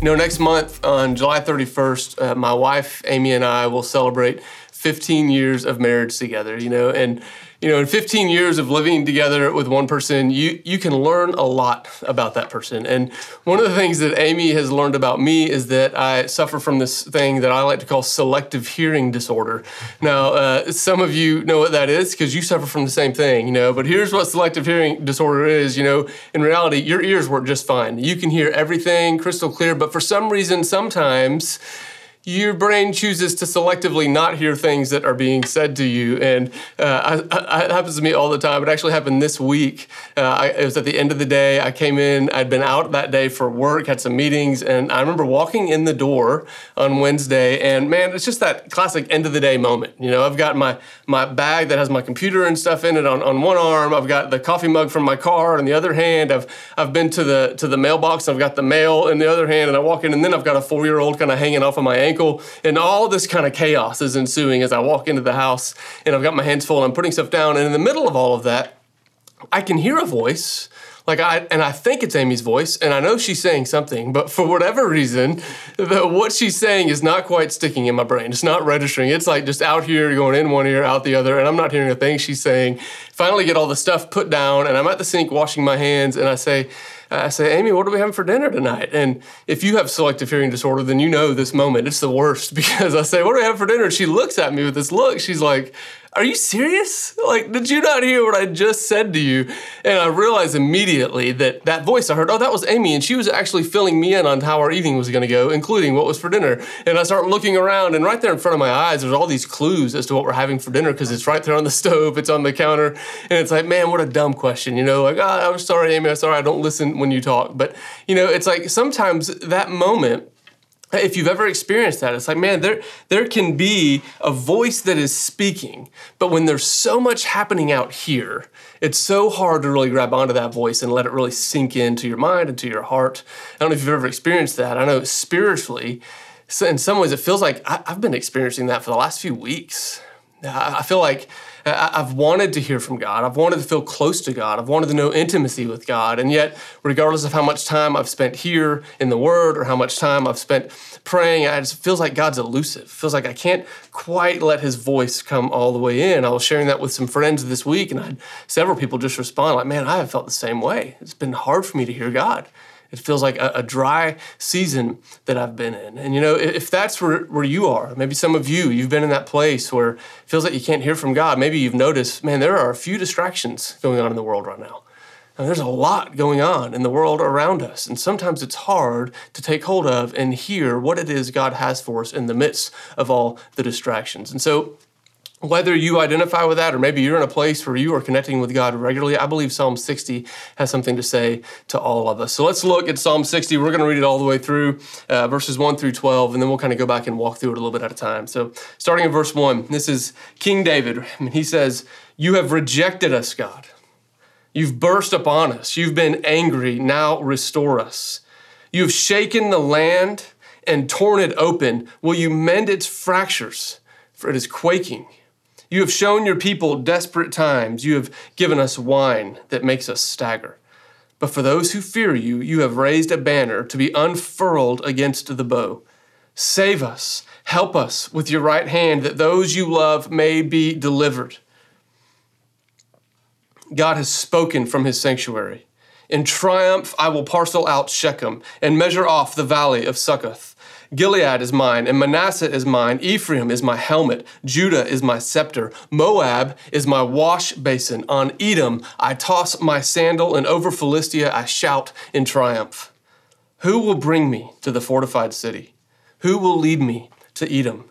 You know, next month on July 31st, uh, my wife, Amy, and I will celebrate 15 years of marriage together, you know, and you know, in 15 years of living together with one person, you you can learn a lot about that person. And one of the things that Amy has learned about me is that I suffer from this thing that I like to call selective hearing disorder. Now, uh, some of you know what that is because you suffer from the same thing, you know. But here's what selective hearing disorder is. You know, in reality, your ears work just fine. You can hear everything crystal clear, but for some reason, sometimes your brain chooses to selectively not hear things that are being said to you. And uh, I, I, it happens to me all the time. It actually happened this week. Uh, I, it was at the end of the day. I came in, I'd been out that day for work, had some meetings, and I remember walking in the door on Wednesday. And man, it's just that classic end of the day moment. You know, I've got my, my bag that has my computer and stuff in it on, on one arm. I've got the coffee mug from my car on the other hand. I've, I've been to the, to the mailbox. I've got the mail in the other hand. And I walk in, and then I've got a four year old kind of hanging off of my ankle ankle. And all this kind of chaos is ensuing as I walk into the house and I've got my hands full and I'm putting stuff down. And in the middle of all of that, I can hear a voice. Like I and I think it's Amy's voice, and I know she's saying something, but for whatever reason, the, what she's saying is not quite sticking in my brain. It's not registering. It's like just out here, going in one ear, out the other, and I'm not hearing a thing she's saying. Finally, get all the stuff put down, and I'm at the sink washing my hands, and I say, I say, Amy, what are we having for dinner tonight? And if you have selective hearing disorder, then you know this moment. It's the worst because I say, what do we have for dinner? And she looks at me with this look. She's like, are you serious? Like, did you not hear what I just said to you? And I realized immediately that that voice I heard, oh, that was Amy. And she was actually filling me in on how our evening was going to go, including what was for dinner. And I start looking around, and right there in front of my eyes, there's all these clues as to what we're having for dinner because it's right there on the stove, it's on the counter. And it's like, man, what a dumb question. You know, like, oh, I'm sorry, Amy, I'm sorry, I don't listen when you talk. But, you know, it's like sometimes that moment, if you've ever experienced that, it's like, man, there, there can be a voice that is speaking, but when there's so much happening out here, it's so hard to really grab onto that voice and let it really sink into your mind and to your heart. I don't know if you've ever experienced that. I know spiritually, in some ways, it feels like I, have been experiencing that for the last few weeks. I feel like Uh, I've wanted to hear from God. I've wanted to feel close to God. I've wanted to know intimacy with God. And yet, regardless of how much time I've spent here in the Word or how much time I've spent praying, it just feels like God's elusive. It feels like I can't quite let His voice come all the way in. I was sharing that with some friends this week, and I had several people just respond like, "Man, I have felt the same way. It's been hard for me to hear God." It feels like a, a, dry season that I've been in. And you know, if that's where, where you are, maybe some of you, you've been in that place where it feels like you can't hear from God. Maybe you've noticed, man, there are a few distractions going on in the world right now. And there's a lot going on in the world around us. And sometimes it's hard to take hold of and hear what it is God has for us in the midst of all the distractions. And so whether you identify with that or maybe you're in a place where you are connecting with God regularly, I believe Psalm 60 has something to say to all of us. So let's look at Psalm 60. We're going to read it all the way through, uh, verses 1 through 12, and then we'll kind of go back and walk through it a little bit at a time. So starting in verse 1, this is King David. And he says, You have rejected us, God. You've burst upon us. You've been angry. Now restore us. You have shaken the land and torn it open. Will you mend its fractures? For it is quaking. You have shown your people desperate times. You have given us wine that makes us stagger. But for those who fear you, you have raised a banner to be unfurled against the bow. Save us, help us with your right hand, that those you love may be delivered. God has spoken from his sanctuary. In triumph, I will parcel out Shechem and measure off the valley of Succoth. Gilead is mine, and Manasseh is mine. Ephraim is my helmet. Judah is my scepter. Moab is my wash basin. On Edom I toss my sandal, and over Philistia I shout in triumph. Who will bring me to the fortified city? Who will lead me to Edom?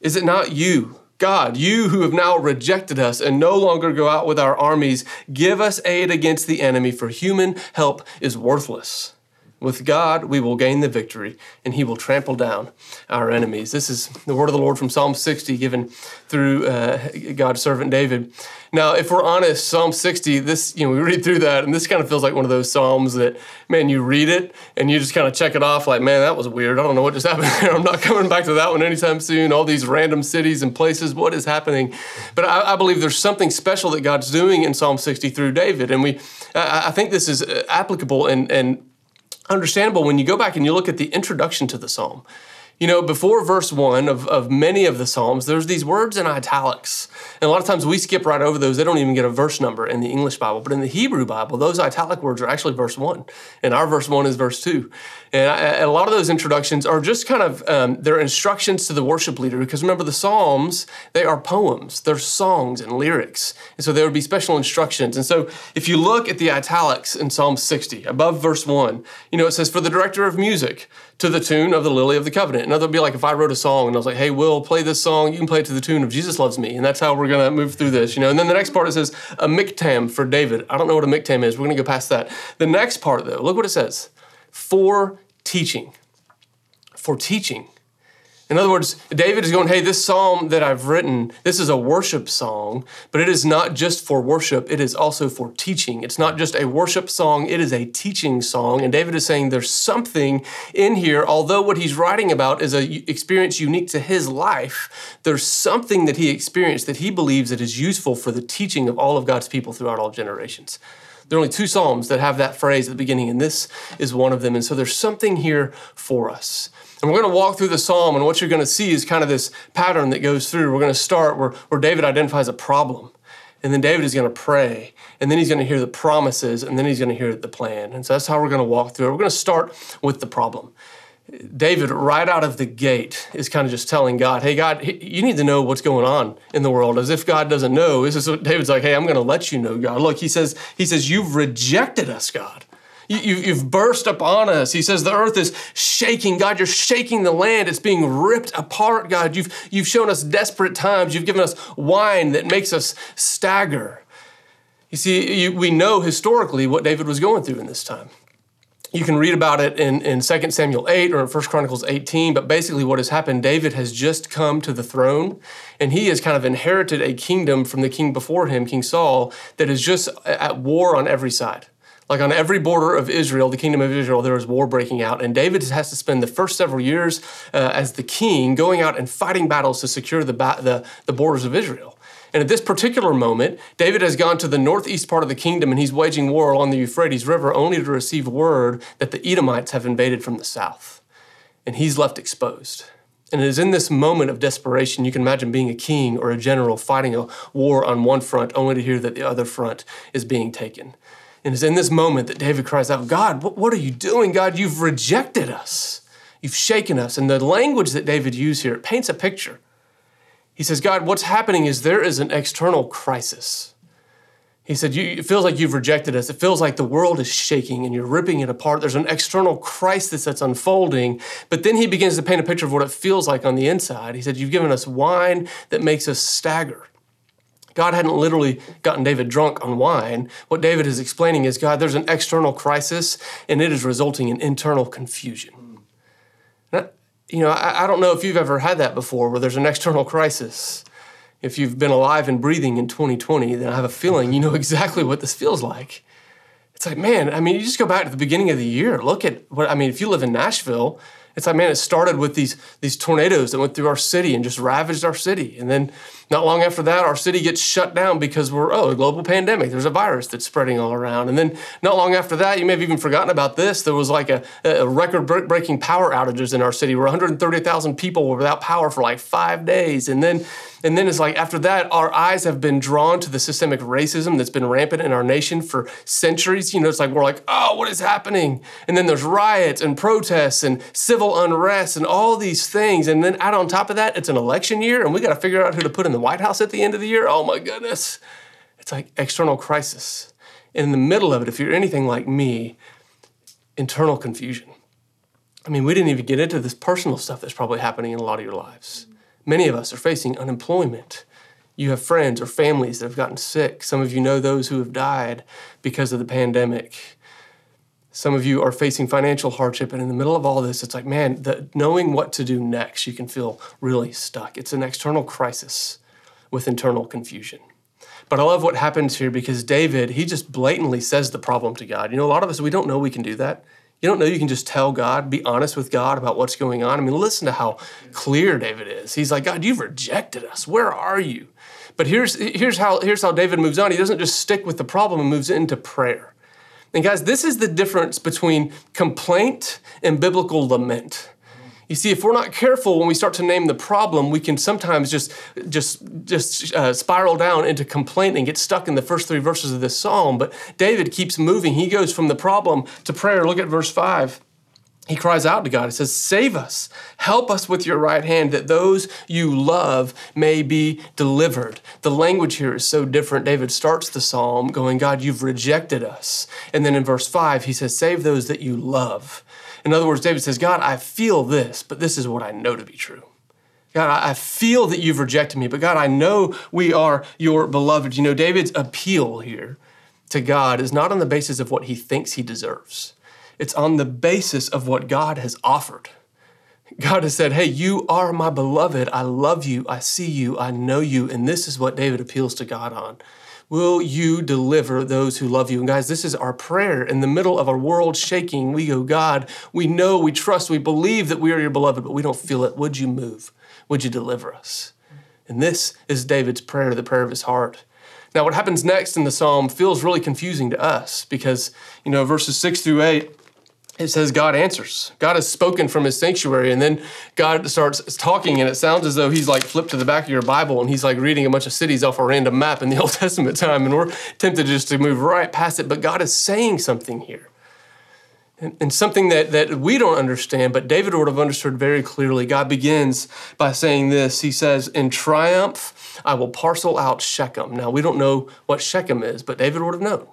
Is it not you, God, you who have now rejected us and no longer go out with our armies? Give us aid against the enemy, for human help is worthless. With God, we will gain the victory, and He will trample down our enemies. This is the word of the Lord from Psalm 60, given through uh, God's servant David. Now, if we're honest, Psalm 60, this, you know, we read through that, and this kind of feels like one of those Psalms that, man, you read it and you just kind of check it off like, man, that was weird. I don't know what just happened there. I'm not coming back to that one anytime soon. All these random cities and places, what is happening? But I, I believe there's something special that God's doing in Psalm 60 through David. And we, I, I think this is applicable and, and understandable when you go back and you look at the introduction to the psalm. You know, before verse one of, of many of the Psalms, there's these words in italics. And a lot of times we skip right over those. They don't even get a verse number in the English Bible. But in the Hebrew Bible, those italic words are actually verse one. And our verse one is verse two. And, a lot of those introductions are just kind of, um, they're instructions to the worship leader. Because remember, the Psalms, they are poems, they're songs and lyrics. And so there would be special instructions. And so if you look at the italics in Psalm 60, above verse one, you know, it says, For the director of music, to the tune of the Lily of the Covenant. And that'd be like if I wrote a song and I was like, hey, Will, play this song. You can play it to the tune of Jesus Loves Me. And that's how we're going to move through this, you know. And then the next part it says a miktam for David. I don't know what a miktam is. We're going to go past that. The next part, though, look what it says for teaching. For teaching. In other words, David is going, hey, this psalm that I've written, this is a worship song, but it is not just for worship, it is also for teaching. It's not just a worship song, it is a teaching song. And David is saying there's something in here, although what he's writing about is an experience unique to his life, there's something that he experienced that he believes that is useful for the teaching of all of God's people throughout all generations. There are only two Psalms that have that phrase at the beginning, and this is one of them. And so there's something here for us. And we're going to walk through the psalm, and what you're going to see is kind of this pattern that goes through. We're going to start where, where David identifies a problem, and then David is going to pray, and then he's going to hear the promises, and then he's going to hear the plan. And so that's how we're going to walk through it. We're going to start with the problem. David, right out of the gate, is kind of just telling God, hey, God, you need to know what's going on in the world, as if God doesn't know. This is what David's like, hey, I'm going to let you know, God. Look, he says, he says, you've rejected us, God. You, have burst upon us. He says the earth is shaking. God, you're shaking the land. It's being ripped apart, God. You've, you've shown us desperate times. You've given us wine that makes us stagger. You see, you, we know historically what David was going through in this time. You can read about it in, in 2 Samuel 8 or in 1 Chronicles 18, but basically what has happened, David has just come to the throne and he has kind of inherited a kingdom from the king before him, King Saul, that is just at war on every side. Like on every border of Israel, the kingdom of Israel, there is war breaking out. And David has to spend the first several years uh, as the king going out and fighting battles to secure the, ba- the, the borders of Israel. And at this particular moment, David has gone to the northeast part of the kingdom and he's waging war along the Euphrates River only to receive word that the Edomites have invaded from the south. And he's left exposed. And it is in this moment of desperation, you can imagine being a king or a general fighting a war on one front only to hear that the other front is being taken. And it's in this moment that David cries out, God, what, are you doing? God, you've rejected us. You've shaken us. And the language that David used here, it paints a picture. He says, God, what's happening is there is an external crisis. He said, It feels like you've rejected us. It feels like the world is shaking and you're ripping it apart. There's an external crisis that's unfolding. But then he begins to paint a picture of what it feels like on the inside. He said, You've given us wine that makes us stagger. God hadn't literally gotten David drunk on wine. What David is explaining is God, there's an external crisis and it is resulting in internal confusion. You know, I, I don't know if you've ever had that before where there's an external crisis. If you've been alive and breathing in 2020, then I have a feeling you know exactly what this feels like. It's like, man, I mean, you just go back to the beginning of the year. Look at what, I mean, if you live in Nashville, it's like, man, it started with these, these tornadoes that went through our city and just ravaged our city. And then not long after that, our city gets shut down because we're, oh, a global pandemic. There's a virus that's spreading all around. And then not long after that, you may have even forgotten about this. There was like a, a record breaking power outages in our city where 130,000 people were without power for like five days. And then and then it's like after that, our eyes have been drawn to the systemic racism that's been rampant in our nation for centuries. You know, it's like we're like, oh, what is happening? And then there's riots and protests and civil unrest and all these things. And then add on top of that, it's an election year and we got to figure out who to put in the White House at the end of the year. Oh my goodness. It's like external crisis. And in the middle of it, if you're anything like me, internal confusion. I mean, we didn't even get into this personal stuff that's probably happening in a lot of your lives. Many of us are facing unemployment. You have friends or families that have gotten sick. Some of you know those who have died because of the pandemic. Some of you are facing financial hardship, and in the middle of all this, it's like, man, the, knowing what to do next, you can feel really stuck. It's an external crisis with internal confusion. But I love what happens here because David, he just blatantly says the problem to God. You know, a lot of us, we don't know we can do that. You don't know you can just tell God, be honest with God about what's going on. I mean, listen to how clear David is. He's like, God, you've rejected us. Where are you? But here's, here's, how, here's how David moves on. He doesn't just stick with the problem and moves into prayer. And guys, this is the difference between complaint and biblical lament. You see, if we're not careful when we start to name the problem, we can sometimes just just just uh, spiral down into complaint and get stuck in the first three verses of this psalm. But David keeps moving. He goes from the problem to prayer. Look at verse five. He cries out to God. He says, Save us. Help us with your right hand that those you love may be delivered. The language here is so different. David starts the psalm going, God, you've rejected us. And then in verse 5, he says, Save those that you love. In other words, David says, God, I feel this, but this is what I know to be true. God, I feel that you've rejected me, but God, I know we are your beloved. You know, David's appeal here to God is not on the basis of what he thinks he deserves. It's on the basis of what God has offered. God has said, Hey, you are my beloved. I love you. I see you. I know you. And this is what David appeals to God on. Will you deliver those who love you? And guys, this is our prayer. In the middle of our world shaking, we go, God, we know, we trust, we believe that we are your beloved, but we don't feel it. Would you move? Would you deliver us? And this is David's prayer, the prayer of his heart. Now, what happens next in the psalm feels really confusing to us because, you know, verses six through eight, it says God answers. God has spoken from his sanctuary, and then God starts talking, and it sounds as though he's like flipped to the back of your Bible and he's like reading a bunch of cities off a random map in the Old Testament time, and we're tempted just to move right past it. But God is saying something here. And, and something that, that we don't understand, but David would have understood very clearly. God begins by saying this He says, In triumph, I will parcel out Shechem. Now, we don't know what Shechem is, but David would have known.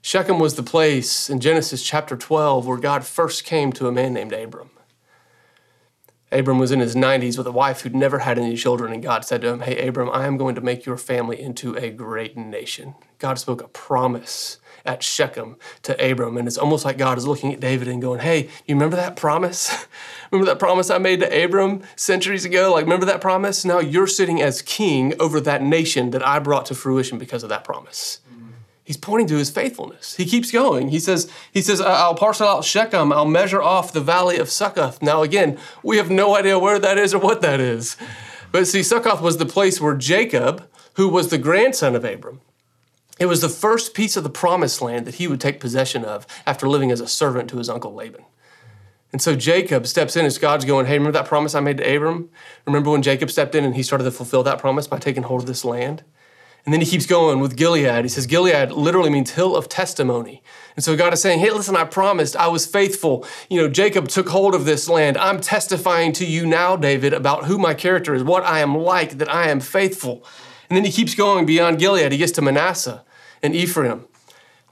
Shechem was the place in Genesis chapter 12 where God first came to a man named Abram. Abram was in his 90s with a wife who'd never had any children, and God said to him, Hey, Abram, I am going to make your family into a great nation. God spoke a promise at Shechem to Abram, and it's almost like God is looking at David and going, Hey, you remember that promise? remember that promise I made to Abram centuries ago? Like, remember that promise? Now you're sitting as king over that nation that I brought to fruition because of that promise he's pointing to his faithfulness. He keeps going. He says, he says, I'll parcel out Shechem, I'll measure off the valley of Succoth. Now again, we have no idea where that is or what that is. But see, Succoth was the place where Jacob, who was the grandson of Abram, it was the first piece of the promised land that he would take possession of after living as a servant to his uncle Laban. And so Jacob steps in as God's going, Hey, remember that promise I made to Abram? Remember when Jacob stepped in and he started to fulfill that promise by taking hold of this land? And then he keeps going with Gilead. He says, Gilead literally means hill of testimony. And so God is saying, hey, listen, I promised, I was faithful. You know, Jacob took hold of this land. I'm testifying to you now, David, about who my character is, what I am like, that I am faithful. And then he keeps going beyond Gilead. He gets to Manasseh and Ephraim.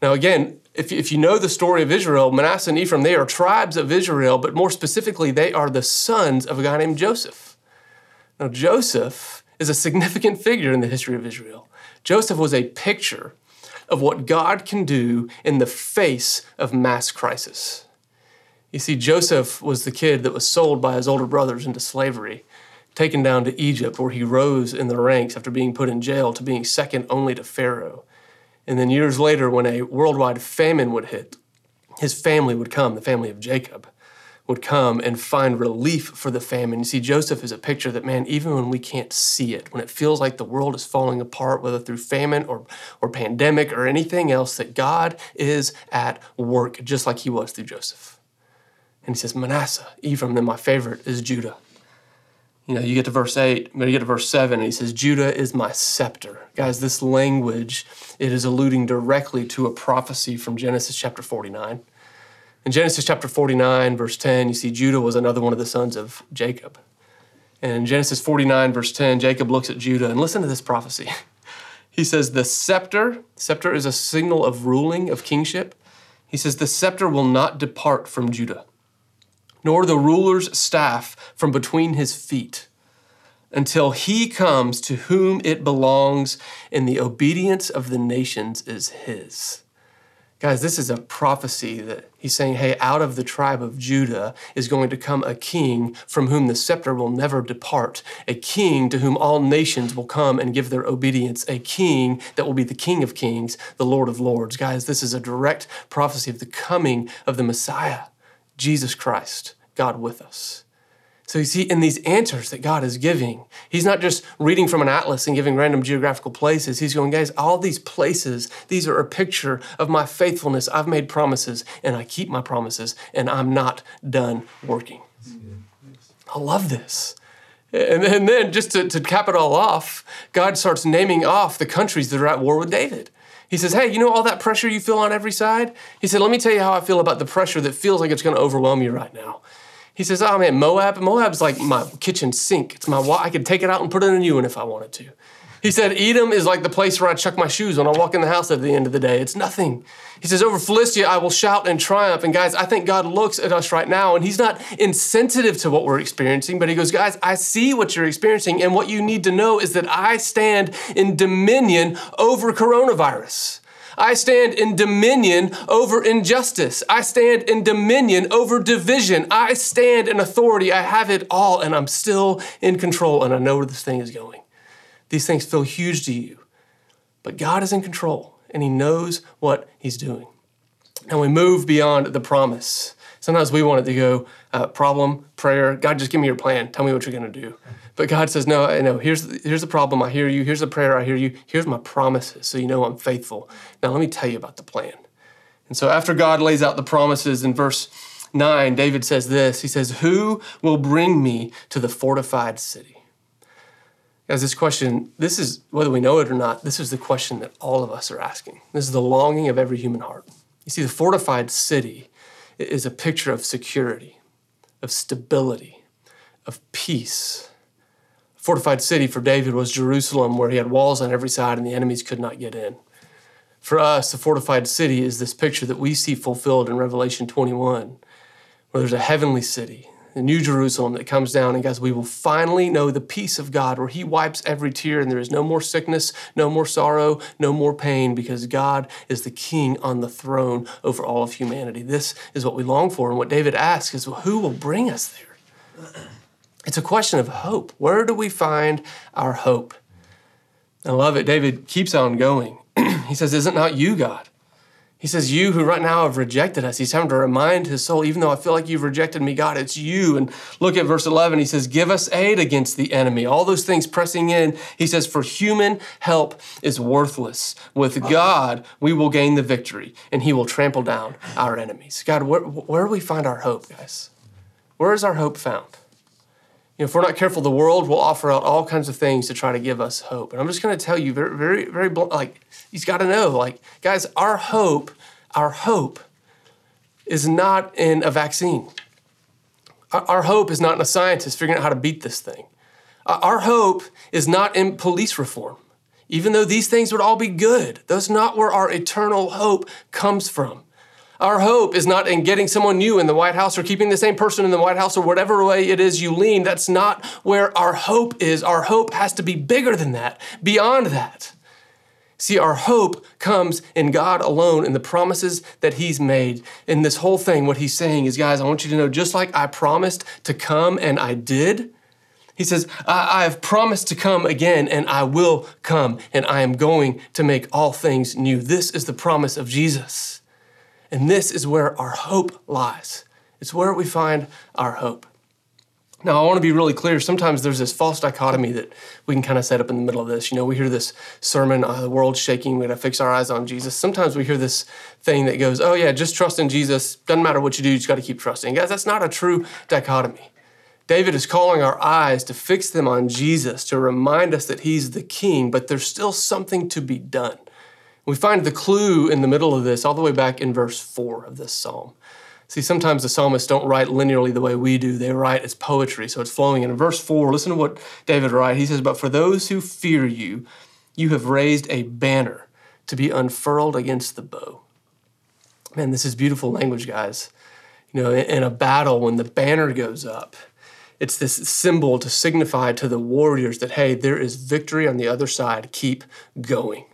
Now, again, if, if you know the story of Israel, Manasseh and Ephraim, they are tribes of Israel, but more specifically, they are the sons of a guy named Joseph. Now, Joseph is a significant figure in the history of Israel. Joseph was a picture of what God can do in the face of mass crisis. You see, Joseph was the kid that was sold by his older brothers into slavery, taken down to Egypt, where he rose in the ranks after being put in jail to being second only to Pharaoh. And then years later, when a worldwide famine would hit, his family would come, the family of Jacob, would come and find relief for the famine. You see, Joseph is a picture that, man, even when we can't see it, when it feels like the world is falling apart, whether through famine or, or pandemic or anything else, that God is at work, just like he was through Joseph. And he says, Manasseh, Ephraim, then my favorite is Judah. You know, you get to verse 8, but you get to verse 7, and he says, Judah is my scepter. Guys, this language, it is alluding directly to a prophecy from Genesis chapter 49 in Genesis chapter 49, verse 10, you see Judah was another one of the sons of Jacob. And in Genesis 49, verse 10, Jacob looks at Judah and listen to this prophecy. He says, The scepter, scepter is a signal of ruling, of kingship. He says, The scepter will not depart from Judah, nor the ruler's staff from between his feet, until he comes to whom it belongs, and the obedience of the nations is his. Guys, this is a prophecy that he's saying, hey, out of the tribe of Judah is going to come a king from whom the scepter will never depart, a king to whom all nations will come and give their obedience, a king that will be the king of kings, the Lord of lords. Guys, this is a direct prophecy of the coming of the Messiah, Jesus Christ, God with us. So you see, in these answers that God is giving, He's not just reading from an atlas and giving random geographical places. He's going, guys, all these places, these are a picture of my faithfulness. I've made promises and I keep my promises and I'm not done working. I love this. And then, and then just to, to cap it all off, God starts naming off the countries that are at war with David. He says, Hey, you know all that pressure you feel on every side? He said, Let me tell you how I feel about the pressure that feels like it's going to overwhelm you right now. He says, Oh man, Moab, Moab's like my kitchen sink. It's my I could take it out and put it in a new one if I wanted to. He said, Edom is like the place where I chuck my shoes when I walk in the house at the end of the day. It's nothing. He says, Over Philistia, I will shout and triumph. And guys, I think God looks at us right now and He's not insensitive to what we're experiencing, but He goes, Guys, I see what you're experiencing. And what you need to know is that I stand in dominion over coronavirus. I stand in dominion over injustice. I stand in dominion over division. I stand in authority. I have it all, and I'm still in control, and I know where this thing is going. These things feel huge to you, but God is in control, and He knows what He's doing. And we move beyond the promise. Sometimes we want it to go uh, problem, prayer. God, just give me your plan. Tell me what you're going to do. But God says, no, no, here's, here's the problem. I hear you. Here's the prayer. I hear you. Here's my promises. So you know I'm faithful. Now let me tell you about the plan. And so after God lays out the promises in verse 9, David says this He says, Who will bring me to the fortified city? Guys, this question, this is, whether we know it or not, this is the question that all of us are asking. This is the longing of every human heart. You see, the fortified city is a picture of security, of stability, of peace fortified city for David was Jerusalem, where he had walls on every side and the enemies could not get in. For us, the fortified city is this picture that we see fulfilled in Revelation 21, where there's a heavenly city, the new Jerusalem that comes down, and guys, we will finally know the peace of God where He wipes every tear and there is no more sickness, no more sorrow, no more pain because God is the King on the throne over all of humanity. This is what we long for. And what David asks is, well, who will bring us there? It's a question of hope. Where do we find our hope? I love it. David keeps on going. he says, Is it not you, God? He says, You who right now have rejected us. He's having to remind his soul, even though I feel like you've rejected me, God, it's you. And look at verse 11. He says, Give us aid against the enemy. All those things pressing in. He says, For human help is worthless. With God, we will gain the victory, and he will trample down our enemies. God, where, where do we find our hope, guys? Where is our hope found? You know, if we're not careful, the world will offer out all kinds of things to try to give us hope. And I'm just going to tell you very, very, very like, he's got to know, like, guys, our hope, our hope is not in a vaccine. Our hope is not in a scientist figuring out how to beat this thing. Our hope is not in police reform. Even though these things would all be good, that's not where our eternal hope comes from. Our hope is not in getting someone new in the White House or keeping the same person in the White House or whatever way it is you lean. That's not where our hope is. Our hope has to be bigger than that, beyond that. See, our hope comes in God alone, in the promises that He's made. In this whole thing, what He's saying is, guys, I want you to know just like I promised to come and I did, He says, I, I have promised to come again and I will come and I am going to make all things new. This is the promise of Jesus. And this is where our hope lies. It's where we find our hope. Now, I want to be really clear. Sometimes there's this false dichotomy that we can kind of set up in the middle of this. You know, we hear this sermon, oh, the world's shaking, we got to fix our eyes on Jesus. Sometimes we hear this thing that goes, oh, yeah, just trust in Jesus. Doesn't matter what you do, you just got to keep trusting. Guys, that's not a true dichotomy. David is calling our eyes to fix them on Jesus, to remind us that he's the king, but there's still something to be done. We find the clue in the middle of this all the way back in verse 4 of this psalm. See, sometimes the psalmists don't write linearly the way we do. They write as poetry, so it's flowing. And in verse 4, listen to what David writes. He says, But for those who fear you, you have raised a banner to be unfurled against the bow. Man, this is beautiful language, guys. You know, in a battle, when the banner goes up, it's this symbol to signify to the warriors that, hey, there is victory on the other side. Keep going.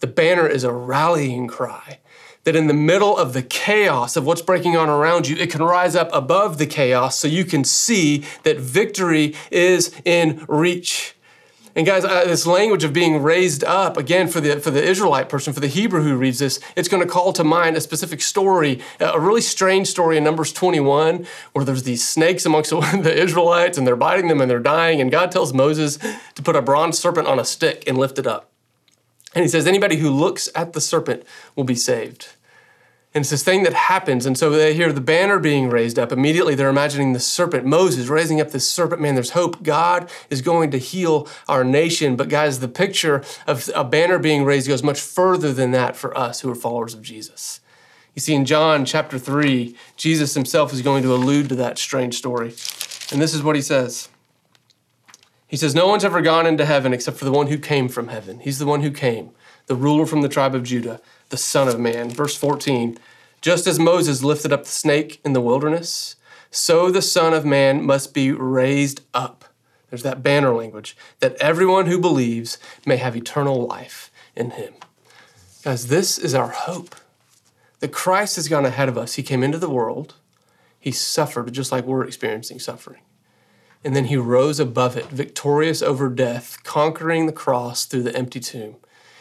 The banner is a rallying cry that in the middle of the chaos of what's breaking on around you, it can rise up above the chaos so you can see that victory is in reach. And guys, uh, this language of being raised up, again, for the, for the Israelite person, for the Hebrew who reads this, it's going to call to mind a specific story, a really strange story in Numbers 21, where there's these snakes amongst the Israelites and they're biting them and they're dying. And God tells Moses to put a bronze serpent on a stick and lift it up. And he says, anybody who looks at the serpent will be saved. And it's this thing that happens. And so they hear the banner being raised up. Immediately they're imagining the serpent, Moses raising up this serpent. Man, there's hope. God is going to heal our nation. But guys, the picture of a banner being raised goes much further than that for us who are followers of Jesus. You see, in John chapter 3, Jesus himself is going to allude to that strange story. And this is what he says. He says, No one's ever gone into heaven except for the one who came from heaven. He's the one who came, the ruler from the tribe of Judah the Son of Man. Verse 14 Just as Moses lifted up the snake in the wilderness, so the Son of Man must be raised up. There's that banner language that everyone who believes may have eternal life in him. Guys, this is our hope that Christ has gone ahead of us. He came into the world, he suffered just like we're experiencing suffering. And then he rose above it, victorious over death, conquering the cross through the empty tomb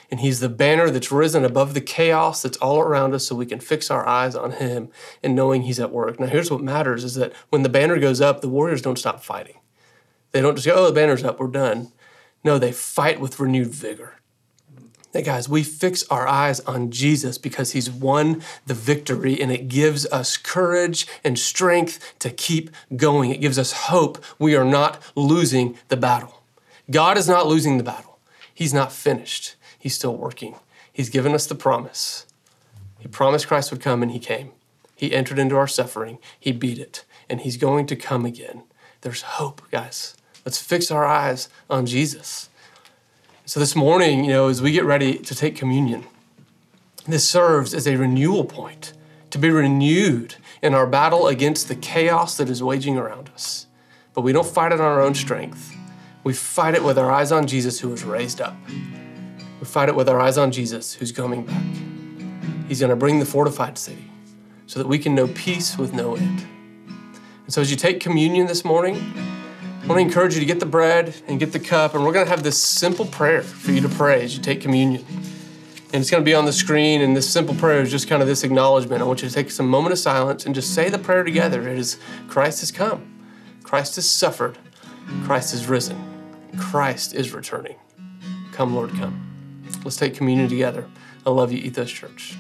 and He's the banner that's risen above the chaos that's all around us so we can fix our eyes on Him and knowing He's at work. Now, here's what matters is that when the banner goes up, the warriors don't stop fighting. They don't just go, oh, the banner's up, we're done. No, they fight with renewed vigor. Hey guys, we fix our eyes on Jesus because he's won the victory and it gives us courage and strength to keep going. It gives us hope. We are not losing the battle. God is not losing the battle. He's not finished. He's still working. He's given us the promise. He promised Christ would come, and He came. He entered into our suffering, He beat it, and He's going to come again. There's hope, guys. Let's fix our eyes on Jesus. So, this morning, you know, as we get ready to take communion, this serves as a renewal point to be renewed in our battle against the chaos that is waging around us. But we don't fight it on our own strength. We fight it with our eyes on Jesus who was raised up. We fight it with our eyes on Jesus, who's coming back. He's going to bring the fortified city so that we can know peace with no end. And so, as you take communion this morning, I want to encourage you to get the bread and get the cup, and we're going to have this simple prayer for you to pray as you take communion. And it's going to be on the screen, and this simple prayer is just kind of this acknowledgement. I want you to take some moment of silence and just say the prayer together. It is Christ has come, Christ has suffered, Christ is risen, Christ is returning. Come, Lord, come. Let's take communion together. I love you, Ethos Church.